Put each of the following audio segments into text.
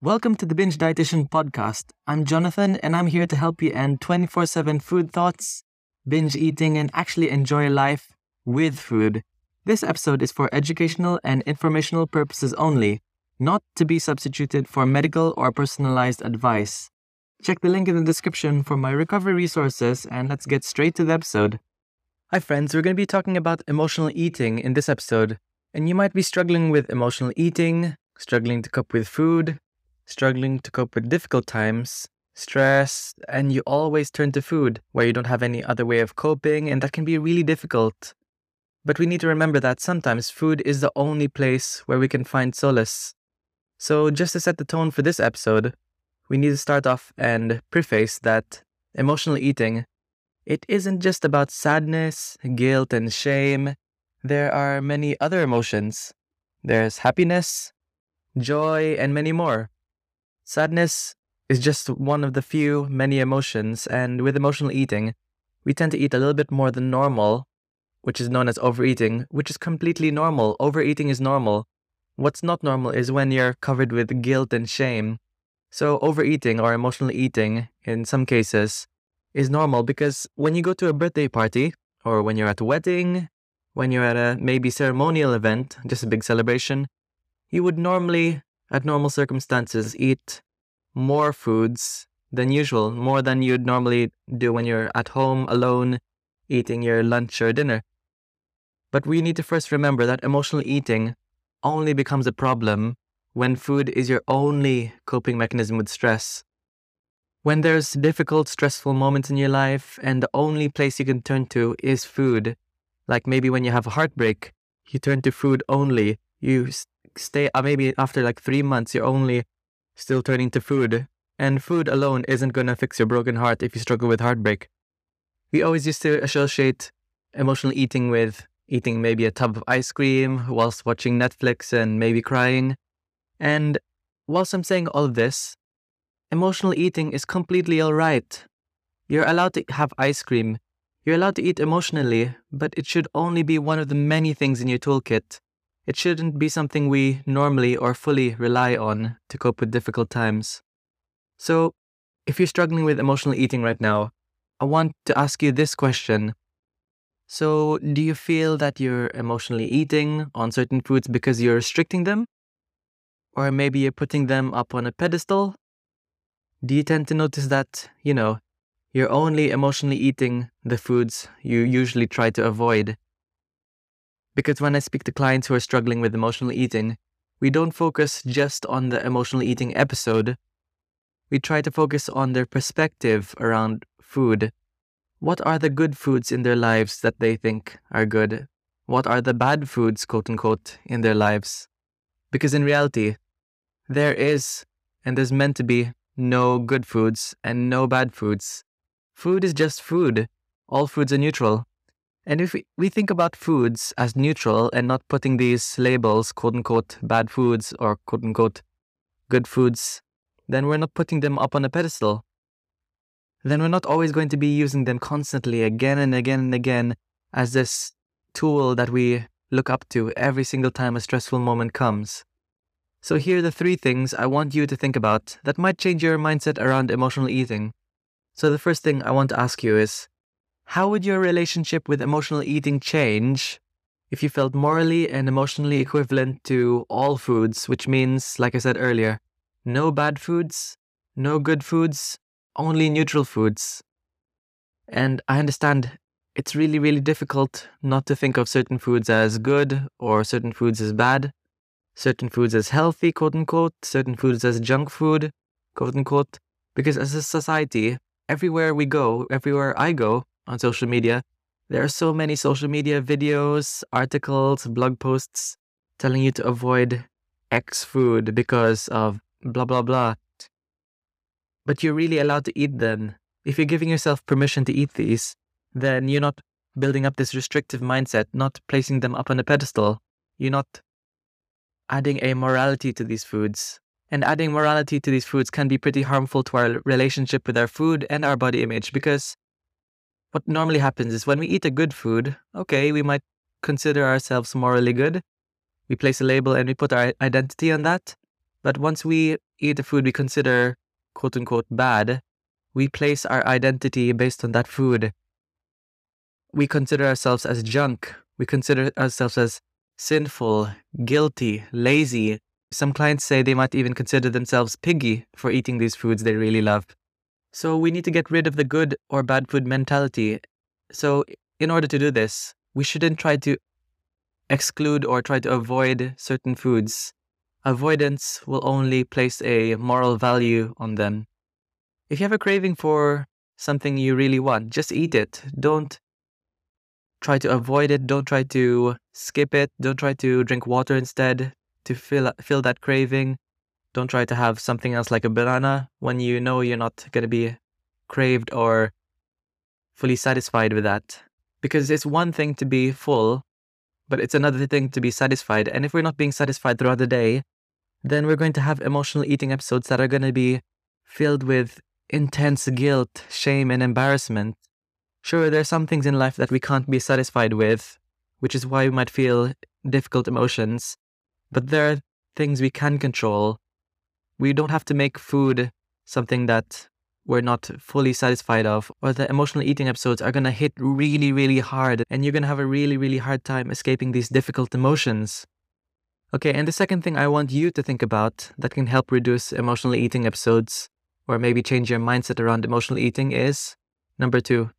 Welcome to the Binge Dietitian podcast. I'm Jonathan, and I'm here to help you end 24 7 food thoughts, binge eating, and actually enjoy life with food. This episode is for educational and informational purposes only, not to be substituted for medical or personalized advice. Check the link in the description for my recovery resources, and let's get straight to the episode. Hi, friends. We're going to be talking about emotional eating in this episode, and you might be struggling with emotional eating, struggling to cope with food, struggling to cope with difficult times, stress, and you always turn to food where you don't have any other way of coping, and that can be really difficult. But we need to remember that sometimes food is the only place where we can find solace. So, just to set the tone for this episode, we need to start off and preface that emotional eating it isn't just about sadness, guilt, and shame. There are many other emotions. There's happiness, joy, and many more. Sadness is just one of the few, many emotions, and with emotional eating, we tend to eat a little bit more than normal, which is known as overeating, which is completely normal. Overeating is normal. What's not normal is when you're covered with guilt and shame. So, overeating or emotional eating, in some cases, is normal because when you go to a birthday party, or when you're at a wedding, when you're at a maybe ceremonial event, just a big celebration, you would normally at normal circumstances, eat more foods than usual, more than you'd normally do when you're at home alone eating your lunch or dinner. But we need to first remember that emotional eating only becomes a problem when food is your only coping mechanism with stress. When there's difficult, stressful moments in your life and the only place you can turn to is food, like maybe when you have a heartbreak, you turn to food only. You stay uh, maybe after like three months you're only still turning to food. And food alone isn't going to fix your broken heart if you struggle with heartbreak. We always used to associate emotional eating with eating maybe a tub of ice cream whilst watching netflix and maybe crying. And whilst i'm saying all this emotional eating is completely all right you're allowed to have ice cream. You're allowed to eat emotionally but it should only be one of the many things in your toolkit it shouldn't be something we normally or fully rely on to cope with difficult times. So, if you're struggling with emotional eating right now, I want to ask you this question. So, do you feel that you're emotionally eating on certain foods because you're restricting them? Or maybe you're putting them up on a pedestal? Do you tend to notice that, you know, you're only emotionally eating the foods you usually try to avoid because when I speak to clients who are struggling with emotional eating, we don't focus just on the emotional eating episode. We try to focus on their perspective around food. What are the good foods in their lives that they think are good? What are the bad foods, quote unquote, in their lives? Because in reality, there is, and there's meant to be, no good foods and no bad foods. Food is just food. All foods are neutral. And if we, we think about foods as neutral and not putting these labels, quote unquote, bad foods or quote unquote, good foods, then we're not putting them up on a pedestal. Then we're not always going to be using them constantly again and again and again as this tool that we look up to every single time a stressful moment comes. So, here are the three things I want you to think about that might change your mindset around emotional eating. So, the first thing I want to ask you is how would your relationship with emotional eating change if you felt morally and emotionally equivalent to all foods, which means, like I said earlier, no bad foods, no good foods, only neutral foods? And I understand it's really, really difficult not to think of certain foods as good or certain foods as bad, certain foods as healthy, quote unquote, certain foods as junk food, quote unquote, because as a society, everywhere we go, everywhere I go, on social media. There are so many social media videos, articles, blog posts telling you to avoid X food because of blah, blah, blah. But you're really allowed to eat them. If you're giving yourself permission to eat these, then you're not building up this restrictive mindset, not placing them up on a pedestal. You're not adding a morality to these foods. And adding morality to these foods can be pretty harmful to our relationship with our food and our body image because what normally happens is when we eat a good food, okay, we might consider ourselves morally good. We place a label and we put our identity on that. But once we eat a food we consider quote unquote bad, we place our identity based on that food. We consider ourselves as junk. We consider ourselves as sinful, guilty, lazy. Some clients say they might even consider themselves piggy for eating these foods they really love. So we need to get rid of the good or bad food mentality. So, in order to do this, we shouldn't try to exclude or try to avoid certain foods. Avoidance will only place a moral value on them. If you have a craving for something you really want, just eat it. Don't try to avoid it. Don't try to skip it. Don't try to drink water instead to fill fill that craving. Don't try to have something else like a banana when you know you're not going to be craved or fully satisfied with that. Because it's one thing to be full, but it's another thing to be satisfied. And if we're not being satisfied throughout the day, then we're going to have emotional eating episodes that are going to be filled with intense guilt, shame, and embarrassment. Sure, there are some things in life that we can't be satisfied with, which is why we might feel difficult emotions. But there are things we can control. We don't have to make food something that we're not fully satisfied of, or the emotional eating episodes are gonna hit really, really hard, and you're gonna have a really, really hard time escaping these difficult emotions. Okay, and the second thing I want you to think about that can help reduce emotional eating episodes, or maybe change your mindset around emotional eating is number two.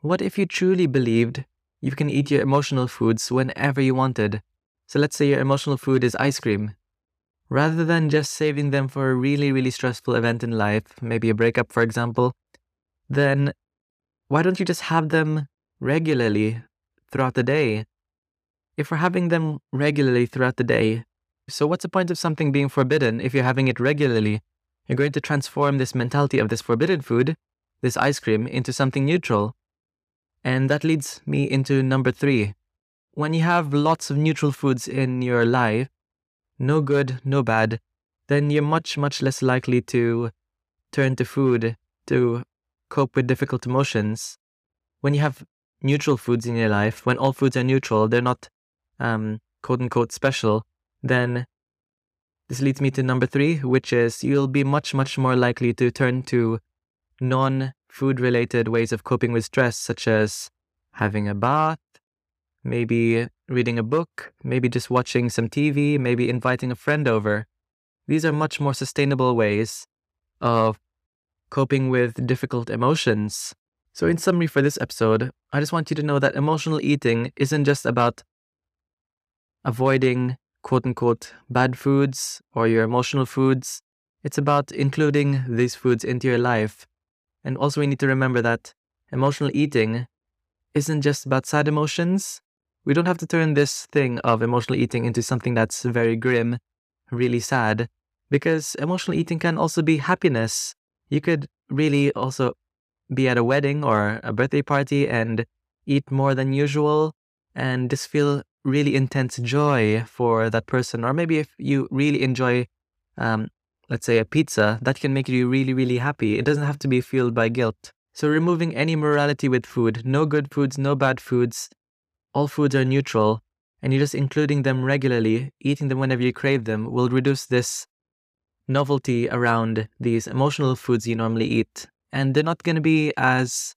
What if you truly believed you can eat your emotional foods whenever you wanted? So let's say your emotional food is ice cream. Rather than just saving them for a really, really stressful event in life, maybe a breakup, for example, then why don't you just have them regularly throughout the day? If we're having them regularly throughout the day, so what's the point of something being forbidden if you're having it regularly? You're going to transform this mentality of this forbidden food, this ice cream, into something neutral. And that leads me into number three. When you have lots of neutral foods in your life, no good, no bad, then you're much, much less likely to turn to food to cope with difficult emotions. When you have neutral foods in your life, when all foods are neutral, they're not um, quote unquote special, then this leads me to number three, which is you'll be much, much more likely to turn to non food related ways of coping with stress, such as having a bath, maybe reading a book, maybe just watching some TV, maybe inviting a friend over. These are much more sustainable ways of coping with difficult emotions. So, in summary, for this episode, I just want you to know that emotional eating isn't just about avoiding quote unquote bad foods or your emotional foods. It's about including these foods into your life. And also, we need to remember that emotional eating isn't just about sad emotions, we don't have to turn this thing of emotional eating into something that's very grim, really sad, because emotional eating can also be happiness. You could really also be at a wedding or a birthday party and eat more than usual and just feel really intense joy for that person. Or maybe if you really enjoy, um, let's say, a pizza, that can make you really, really happy. It doesn't have to be fueled by guilt. So, removing any morality with food, no good foods, no bad foods, all foods are neutral, and you're just including them regularly, eating them whenever you crave them, will reduce this novelty around these emotional foods you normally eat. And they're not going to be as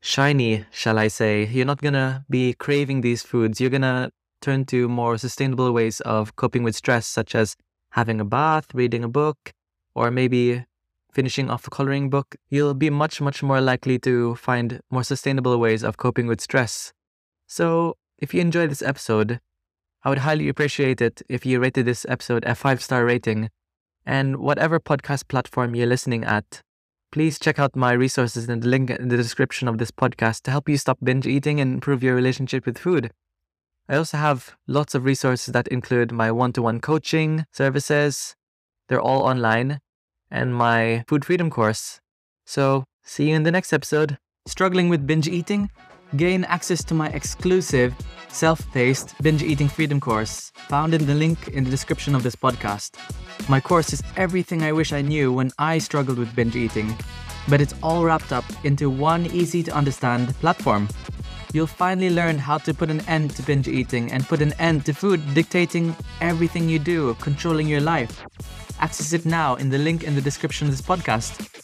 shiny, shall I say. You're not going to be craving these foods. You're going to turn to more sustainable ways of coping with stress, such as having a bath, reading a book, or maybe finishing off a coloring book. You'll be much, much more likely to find more sustainable ways of coping with stress so, if you enjoyed this episode, I would highly appreciate it if you rated this episode a five star rating. And whatever podcast platform you're listening at, please check out my resources in the link in the description of this podcast to help you stop binge eating and improve your relationship with food. I also have lots of resources that include my one to one coaching services, they're all online, and my food freedom course. So, see you in the next episode. Struggling with binge eating? Gain access to my exclusive self-paced binge eating freedom course found in the link in the description of this podcast. My course is everything I wish I knew when I struggled with binge eating, but it's all wrapped up into one easy to understand platform. you'll finally learn how to put an end to binge eating and put an end to food dictating everything you do, controlling your life. Access it now in the link in the description of this podcast.